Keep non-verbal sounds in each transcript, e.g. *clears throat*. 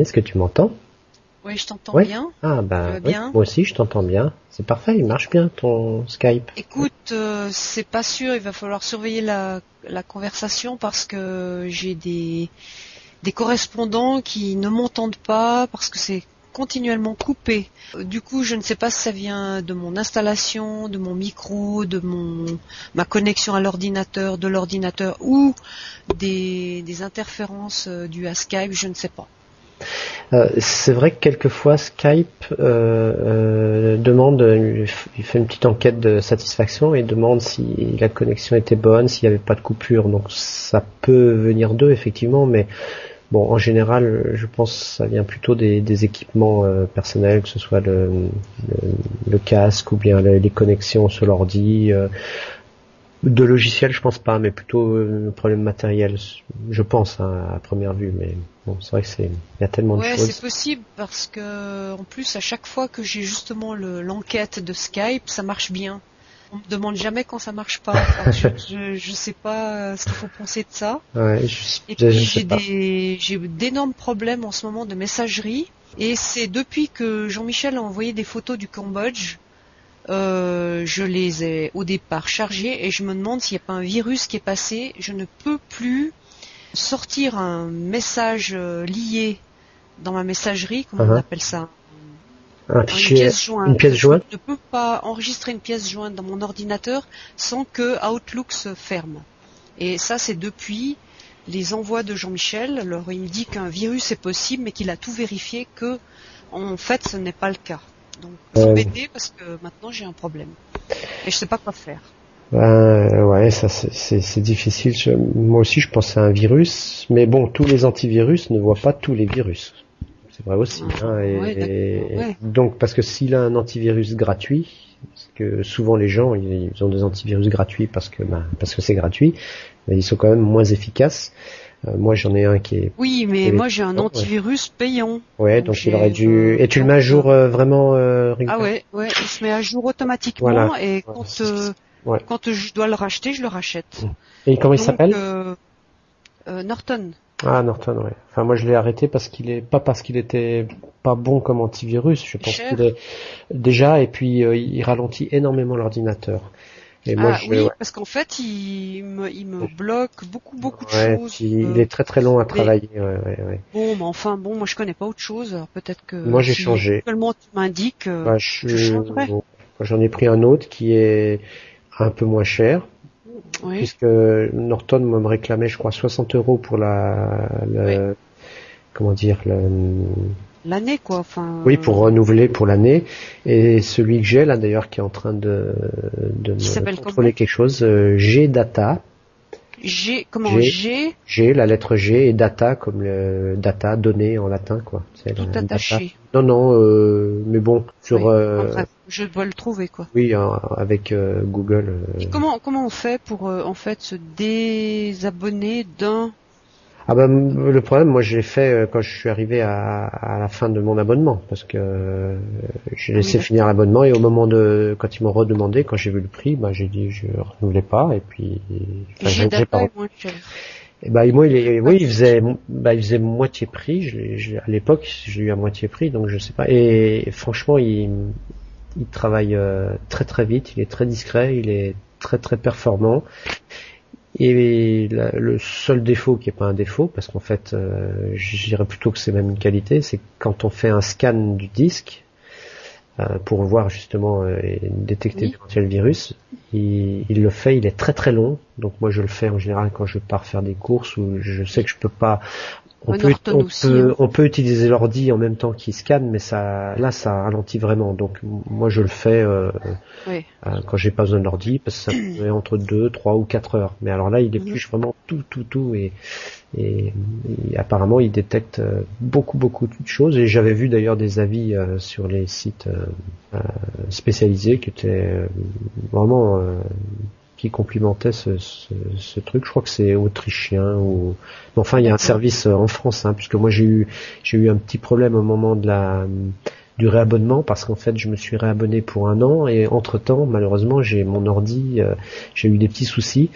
Est-ce que tu m'entends Oui, je t'entends bien. Ah bah bien. moi aussi je t'entends bien. C'est parfait, il marche bien ton Skype. Écoute, euh, c'est pas sûr, il va falloir surveiller la, la conversation parce que j'ai des des correspondants qui ne m'entendent pas parce que c'est continuellement coupé. Du coup, je ne sais pas si ça vient de mon installation, de mon micro, de mon ma connexion à l'ordinateur, de l'ordinateur ou des, des interférences euh, dues à Skype, je ne sais pas. Euh, c'est vrai que quelquefois Skype euh, demande, il fait une petite enquête de satisfaction et demande si la connexion était bonne, s'il n'y avait pas de coupure. Donc ça peut venir d'eux effectivement, mais Bon, en général, je pense que ça vient plutôt des, équipements euh, personnels, que ce soit le, casque ou bien les connexions sur l'ordi. Euh, de logiciels, je pense pas, mais plutôt euh, problème matériel, je pense hein, à première vue. Bon, c'est vrai que c'est il y a tellement de choses. Ouais, c'est possible parce que en plus à chaque fois que j'ai justement l'enquête de Skype, ça marche bien on me demande jamais quand ça marche pas. *laughs* je, je, sais pas euh, ce qu'il faut penser de ça. Ouais, et puis j'ai des j'ai d'énormes problèmes en ce moment de messagerie. Et c'est depuis que Jean-Michel a envoyé des photos du Cambodge, euh, je les ai au départ chargées et je me demande s'il n'y a pas un virus qui est passé. Je ne peux plus sortir un message euh, lié dans ma messagerie, comment on uh-huh. appelle ça? Un fichier, une pièce jointe. Une pièce jointe? Je ne peux pas enregistrer une pièce jointe dans mon ordinateur sans que Outlook se ferme. Et ça, c'est depuis les envois de Jean-Michel. Alors, il me dit qu'un virus est possible, mais qu'il a tout vérifié que, en fait, ce n'est pas le cas. Donc, s'embêter parce que maintenant j'ai un problème. Et je sais pas quoi faire. Ben, ouais, ça c'est difficile. moi aussi, je pense à un virus, mais bon, tous les antivirus ne voient pas tous les virus c'est vrai aussi. Ah, hein, et, Donc parce que s'il a un antivirus gratuit, parce que souvent les gens ils ont des antivirus gratuits parce que ben, parce que c'est gratuit, mais ils sont quand même moins efficaces. Euh, moi j'en ai un qui est. Oui, mais moi j'ai un antivirus payant. Ouais, donc, il aurait dû. Et tu le mets à jour euh, vraiment euh, Ah ouais, ouais, il se met à jour automatiquement et quand quand je dois le racheter, je le rachète. Et comment il s'appelle Norton. Ah Norton, ouais. Enfin moi je l'ai arrêté parce qu'il est pas parce qu'il était pas bon comme antivirus. Je pense qu'il est déjà et puis euh, il ralentit énormément l'ordinateur. Et moi, ah, oui, parce qu'en fait, il me, il me bloque beaucoup, beaucoup de choses. Il, il est très, très long à travailler. Ouais, ouais, ouais. Bon, mais enfin, bon, moi, je connais pas autre chose. Peut-être que. Moi, j'ai changé. Seulement, tu m'indiques. Euh, bah, je, J'en ai pris un autre qui est un peu moins cher puisque Norton me réclamait, je crois, 60 euros pour la, comment dire, l'année quoi. Enfin. Oui, pour renouveler pour l'année. Et celui que j'ai là d'ailleurs, qui est en train de, de me contrôler quelque chose, euh, G Data. G comment G G? La lettre G et data comme le data données en latin quoi. C'est Tout attaché. Non non euh, mais bon sur euh, je dois le trouver quoi. Oui avec Google. comment comment on fait pour en fait se désabonner d'un ah ben le problème, moi j'ai fait euh, quand je suis arrivé à, à, la fin de mon abonnement, parce que euh, j'ai laissé finir l'abonnement et au moment de quand ils m'ont redemandé, quand j'ai vu le prix, bah j'ai dit je renouvelais pas et puis. Enfin, j'ai pas. Et bah moi il est, oui il faisait bah, il faisait moitié prix. Je, à l'époque j'ai eu à moitié prix donc je sais pas. Et, franchement il il travaille euh, très très vite, il est très discret, il est très très performant. Et le seul défaut qui est pas un défaut, parce qu'en fait, euh, je dirais plutôt que c'est même une qualité, c'est quand on fait un scan du disque euh, pour voir justement euh, et détecter l'éventuel virus, il, il, le fait, il est très très long. Donc moi je le fais en général quand je pars faire des courses où je sais que je peux pas on, peut, on, peut, hein. on peut, utiliser l'ordi en même temps qu'il scanne, mais ça, là, ça ralentit vraiment. Donc, moi, je le fais euh, euh, quand j'ai pas besoin d'ordi, parce que ça peut entre 2, 3 ou 4 heures. Mais alors là, il épluche vraiment tout, tout, tout, et, et, apparemment, il détecte euh, beaucoup, beaucoup de choses. Et j'avais vu d'ailleurs des avis euh, sur les sites spécialisés qui étaient vraiment qui complimentait ce, ce, ce, truc. Je crois que c'est autrichien ou enfin il y a un service euh, en France, hein, puisque moi j'ai eu j'ai eu un petit problème au moment de la du réabonnement parce qu'en fait je me suis réabonné pour un an et entre temps malheureusement j'ai mon ordi euh, j'ai eu des petits soucis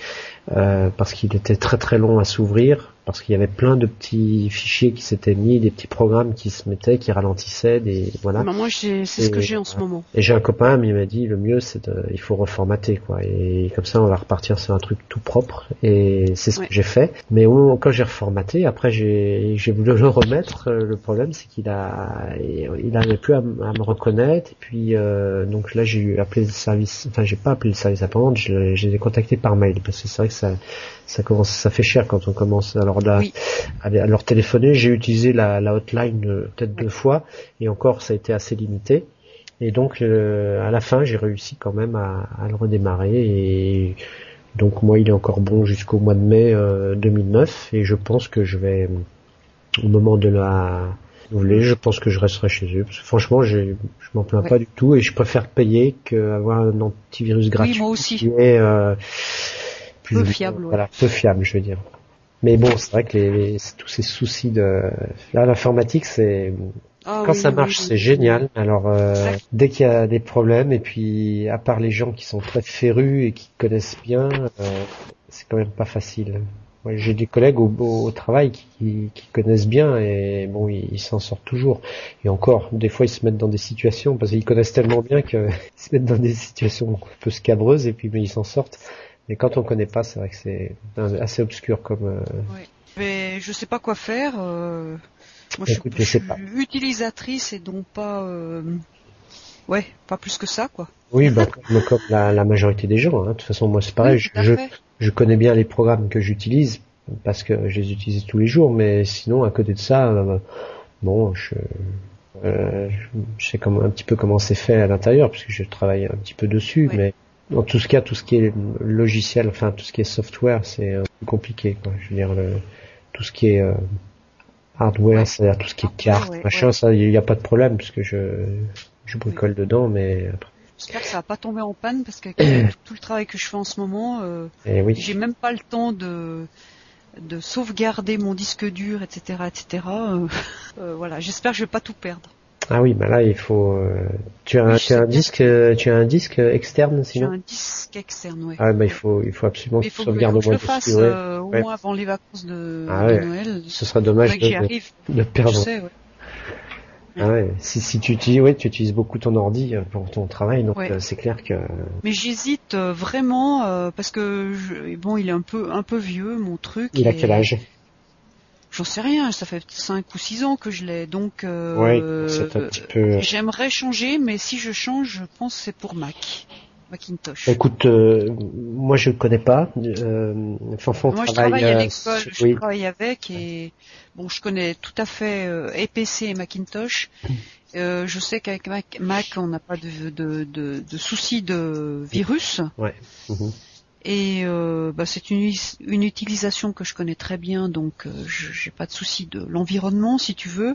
euh, parce qu'il était très très long à s'ouvrir parce qu'il y avait plein de petits fichiers qui s'étaient mis, des petits programmes qui se mettaient, qui ralentissaient, des voilà. Bah, moi, c'est ce que j'ai en ce moment. Et j'ai un copain, il m'a dit le mieux, c'est de, il faut reformater quoi, et comme ça, on va repartir sur un truc tout propre. Et c'est ce que j'ai fait. Mais quand j'ai reformaté, après j'ai voulu le remettre. Euh, le problème, c'est qu'il a il n'arrivait plus à, me reconnaître. Et puis euh, donc là, j'ai appelé le service. Enfin, j'ai pas appelé le service après vente. J'ai contacté par mail parce que c'est vrai que ça ça commence, ça fait cher quand on commence. Alors là, à, leur téléphoner, j'ai utilisé la, la hotline euh, peut-être deux fois, et encore ça a été assez limité. Et donc à la fin, j'ai réussi quand même à, à, le redémarrer. Et donc moi, il est encore bon jusqu'au mois de mai 2009, euh, et je pense que je vais, au moment de la renouveler, je pense que je resterai chez eux. Parce que franchement, je m'en plains pas du tout, et je préfère payer qu'avoir un antivirus gratuit. Oui, moi aussi. Euh, peu fiable. Voilà, peu fiable, je veux dire. Mais bon, c'est vrai que les, tous ces soucis de là, l'informatique, c'est ah quand ça marche, c'est génial. Alors euh, dès qu'il y a des problèmes, et puis à part les gens qui sont très férus et qui connaissent bien, euh, c'est quand même pas facile. j'ai des collègues au, travail qui, qui, connaissent bien et bon, ils s'en sortent toujours. Et encore, des fois, ils se mettent dans des situations parce qu'ils connaissent tellement bien qu'ils *laughs* se mettent dans des situations un peu scabreuses et puis mais ils s'en sortent. Mais quand on connaît pas, c'est vrai que c'est assez obscur comme. Euh... Oui. Mais je sais pas quoi faire. Euh... Moi, je, suis, utilisatrice et donc pas. Euh... Ouais, pas plus que ça, quoi. Oui, bah, comme, la, la, majorité des gens. Hein. De toute façon, moi, c'est pareil. je, je, connais bien les programmes que j'utilise parce que je les utilise tous les jours, mais sinon, à côté de ça, euh, bon, je, euh, je sais un petit peu comment c'est fait à l'intérieur, puisque je travaille un petit peu dessus, mais en tout cas, tout ce qui est logiciel, enfin tout ce qui est software, c'est euh, compliqué. Quoi. Je veux dire, le, tout ce qui est euh, hardware, c'est-à-dire tout ce qui est carte, machin, ça, il n'y a pas de problème puisque je, je bricole dedans, mais J'espère que ça va pas tomber en panne parce que *clears throat* tout le travail que je fais en ce moment, euh, eh oui. j'ai même pas le temps de de sauvegarder mon disque dur, etc., etc. Euh, *laughs* euh, voilà, j'espère que je vais pas tout perdre. Ah oui, bah là il faut. Euh, tu as, un, tu as un disque, tu as un disque externe sinon. J'ai un disque externe, oui. Ah bah il faut, il faut absolument que tu sauvegardes au moins. Fasse euh, au moins avant les vacances de, ah de Noël. Ce serait dommage de, de, perdre. Je sais, ouais. Ah ouais, si, si tu utilises, ouais, tu utilises beaucoup ton ordi euh, pour ton travail, donc c'est clair que. Mais j'hésite vraiment parce que je, bon, il est un peu un peu vieux mon truc. Il a quel âge? J'en sais rien, ça fait 5 ou 6 ans que je l'ai, donc euh, peu... j'aimerais changer, mais si je change, je pense que c'est pour Mac. Macintosh. Écoute, euh, moi je ne connais pas. Euh, moi travaille, je travaille à l'école, je travaille avec et bon, je connais tout à fait euh, et Macintosh. *coughs* Euh, je sais qu'avec Mac, Mac, on n'a pas de, de, de, de, soucis de virus. Ouais. Mhm. Et euh, bah, c'est une, une, utilisation que je connais très bien, donc euh, j'ai pas de souci de l'environnement, si tu veux.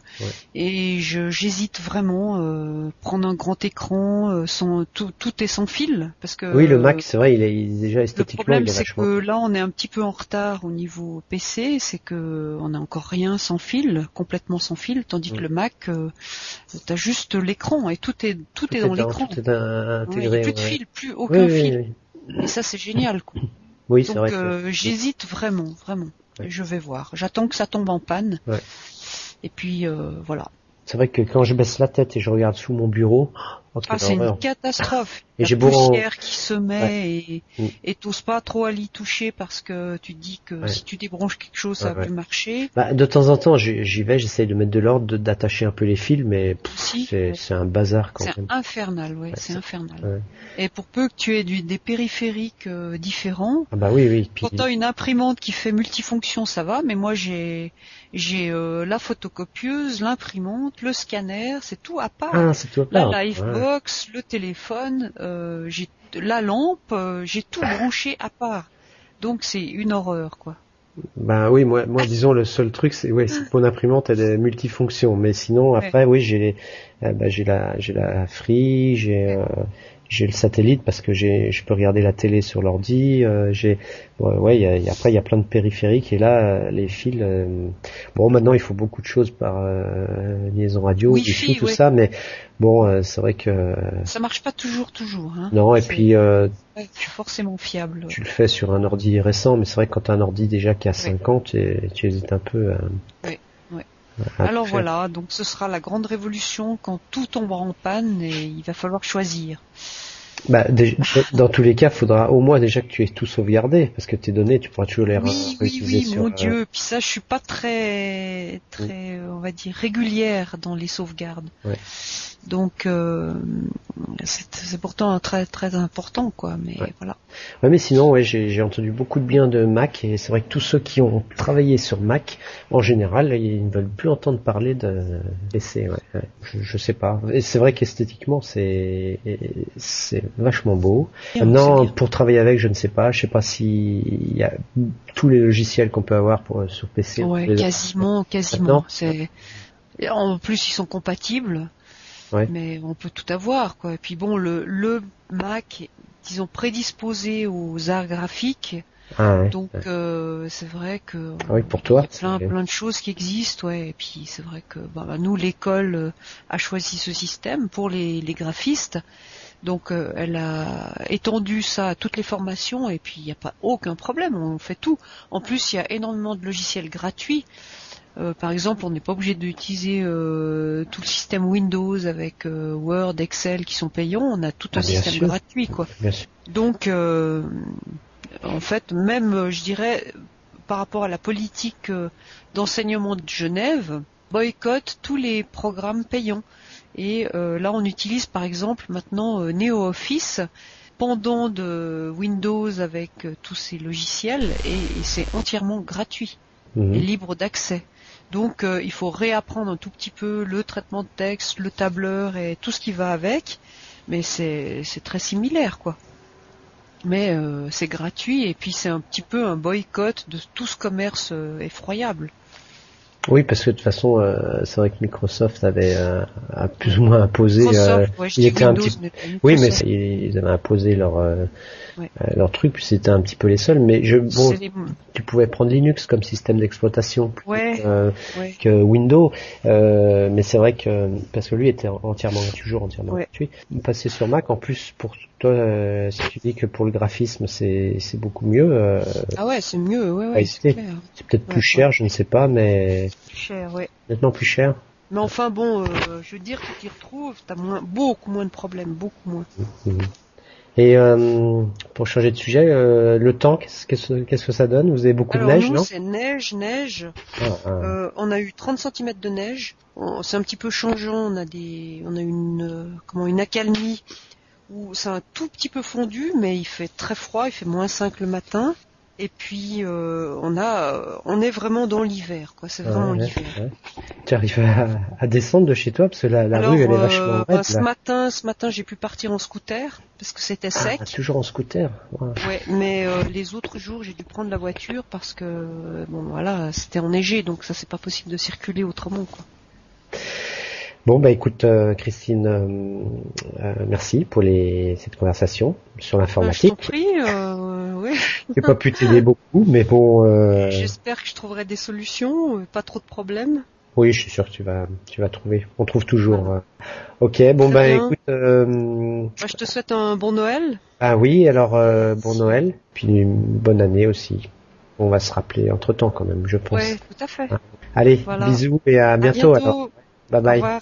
Et j'hésite vraiment euh, prendre un grand écran, euh, sans tout, tout est sans fil, parce que oui, le Mac, c'est vrai, il est, déjà esthétiquement. Le problème, c'est que là, on est un petit peu en retard au niveau PC, c'est que on a encore rien sans fil, complètement sans fil, tandis que le Mac, euh, t'as juste l'écran et tout est tout, est dans l'écran. Tout est intégré. plus de fil, plus aucun fil. Et ça, c'est génial. Quoi. Oui, c'est vrai. Euh, j'hésite vraiment, vraiment. Je vais voir. J'attends que ça tombe en panne. Ouais. Et puis euh, voilà. C'est vrai que quand je baisse la tête et je regarde sous mon bureau, ah, c'est une catastrophe. Et j'ai poussière qui se met et mm. et t'oses pas trop aller y toucher parce que tu te dis que si tu débranches quelque chose, ça va plus marcher. Bah, de temps en temps, j'y vais, j'essaye de mettre de l'ordre, d'attacher un peu les fils, mais c'est un bazar quand même. C'est infernal, ouais, c'est infernal. Et pour peu que tu aies du, des périphériques euh, différents, ah bah oui, oui. Puis... pourtant une imprimante qui fait multifonction, ça va, mais moi j'ai j'ai euh, la photocopieuse, l'imprimante, le scanner, c'est tout à part. Ah, c'est tout à part. La le téléphone, euh, j'ai la lampe, euh, j'ai tout *laughs* branché à part. Donc c'est une horreur, quoi. Ben oui, moi, moi disons le seul truc, c'est ouais, c'est mon imprimante elle est multifonction, mais sinon après oui j'ai bah, j'ai la j'ai la Free, j'ai j'ai le satellite parce que j'ai, je peux regarder la télé sur l'ordi. Euh, j'ai, ouais, y a, après il y a plein de périphériques et là euh, les fils. Euh, bon, maintenant il faut beaucoup de choses par liaison radio, Wi-Fi, tout ça, mais bon, c'est vrai que ça marche pas toujours, toujours. Hein. Non, et puis forcément fiable. Tu le fais sur un ordi récent, mais c'est vrai que quand tu as un ordi déjà qui a 5 ans, tu, tu hésites un peu. oui. Alors voilà, donc ce sera la grande révolution quand tout tombera en panne et il va falloir choisir. Bah, dans tous les cas, il faudra au moins déjà que tu aies tout sauvegardé, parce que tes données, tu pourras toujours les oui, oui, oui, mon euh, Dieu. Puis ça, je suis pas très, très, on va dire, régulière dans les sauvegardes. Ouais. Donc euh, c'est pourtant très très important quoi. Mais voilà. Ouais, mais sinon ouais, j'ai entendu beaucoup de bien de Mac et c'est vrai que tous ceux qui ont travaillé sur Mac en général ils ne veulent plus entendre parler de PC. Ouais, je, je, sais pas. Et c'est vrai qu'esthétiquement c'est c'est vachement beau. Maintenant pour travailler avec je ne sais pas. Je sais pas si il y a tous les logiciels qu'on peut avoir pour sur PC. Ouais, quasiment quasiment. C'est en plus ils sont compatibles. Mais on peut tout avoir, quoi. Et puis bon, le, le Mac, disons, prédisposé aux arts graphiques. Ah donc euh, c'est vrai que ah oui, pour toi, y a plein plein de choses qui existent, ouais. Et puis c'est vrai que bah, bah, nous l'école euh, a choisi ce système pour les, les graphistes. Donc euh, elle a étendu ça à toutes les formations et puis il n'y a pas aucun problème, on fait tout. En plus il y a énormément de logiciels gratuits. Euh, par exemple, on n'est pas obligé d'utiliser euh, tout le système Windows avec euh, Word, Excel qui sont payants. On a tout un ah, système gratuit, quoi. Donc, en fait, même, je dirais, par rapport à la politique d'enseignement de Genève, boycotte tous les programmes payants. Et là, on utilise par exemple maintenant NeoOffice pendant de Windows avec tous ces logiciels et, c'est entièrement gratuit mhm. et libre d'accès. Donc euh, il faut réapprendre un tout petit peu le traitement de texte, le tableur et tout ce qui va avec, mais c'est très similaire quoi. Mais euh, c'est gratuit et puis c'est un petit peu un boycott de tout ce commerce euh, effroyable. Oui, parce que de toute façon, euh, c'est vrai que Microsoft avait euh, a plus ou moins imposé. Euh, il était un petit. Oui, mais ils avaient imposé leur euh, leur truc, puis c'était un petit peu les seuls. Mais je bon, tu pouvais prendre Linux comme système d'exploitation que Windows. mais c'est vrai que parce que lui était entièrement toujours entièrement gratuit. Passer sur Mac, en plus pour toi, si tu dis que pour le graphisme c'est c'est beaucoup mieux. ah ouais, c'est mieux. Ouais, ouais, c'est peut-être plus cher, je ne sais pas, mais cher, ouais. Nettement plus cher. Mais enfin bon, euh, je veux dire, tu t'y retrouves, t'as moins, beaucoup moins de problèmes, beaucoup moins. Mhm. Et euh, pour changer de sujet, euh, le temps, qu'est-ce, qu'est-ce que ça donne? Vous avez beaucoup de neige, nous, non? c'est neige, neige. Ah, ah. on a eu 30 cm de neige. c'est un petit peu changeant. On a des, on a une, comment, une accalmie où c'est un tout petit peu fondu, mais il fait très froid. Il fait moins 5 le matin. Et puis euh, on a, on est vraiment dans l'hiver, quoi. C'est vraiment l'hiver. Tu arrives à, descendre de chez toi parce que la, rue elle est vachement euh, bah, ce matin, ce matin, j'ai pu partir en scooter parce que c'était ah, sec. toujours en scooter. Ouais, mais euh, les autres jours, j'ai dû prendre la voiture parce que bon, voilà, c'était enneigé, donc ça c'est pas possible de circuler autrement, quoi. Bon bah écoute Christine, merci pour les cette conversation sur l'informatique. Bah, j'ai pas pu t'aider beaucoup, mais bon. Euh... J'espère que je trouverai des solutions, euh, pas trop de problèmes. Oui, je suis sûr que tu vas, tu vas trouver. On trouve toujours. Euh. Ok, bon bah écoute. Euh... je te souhaite un bon Noël. Ah oui, alors euh, bon Noël, puis une bonne année aussi. On va se rappeler entre temps quand même, je pense. Oui, tout à fait. Allez, bisous et à bientôt, alors. Bye bye.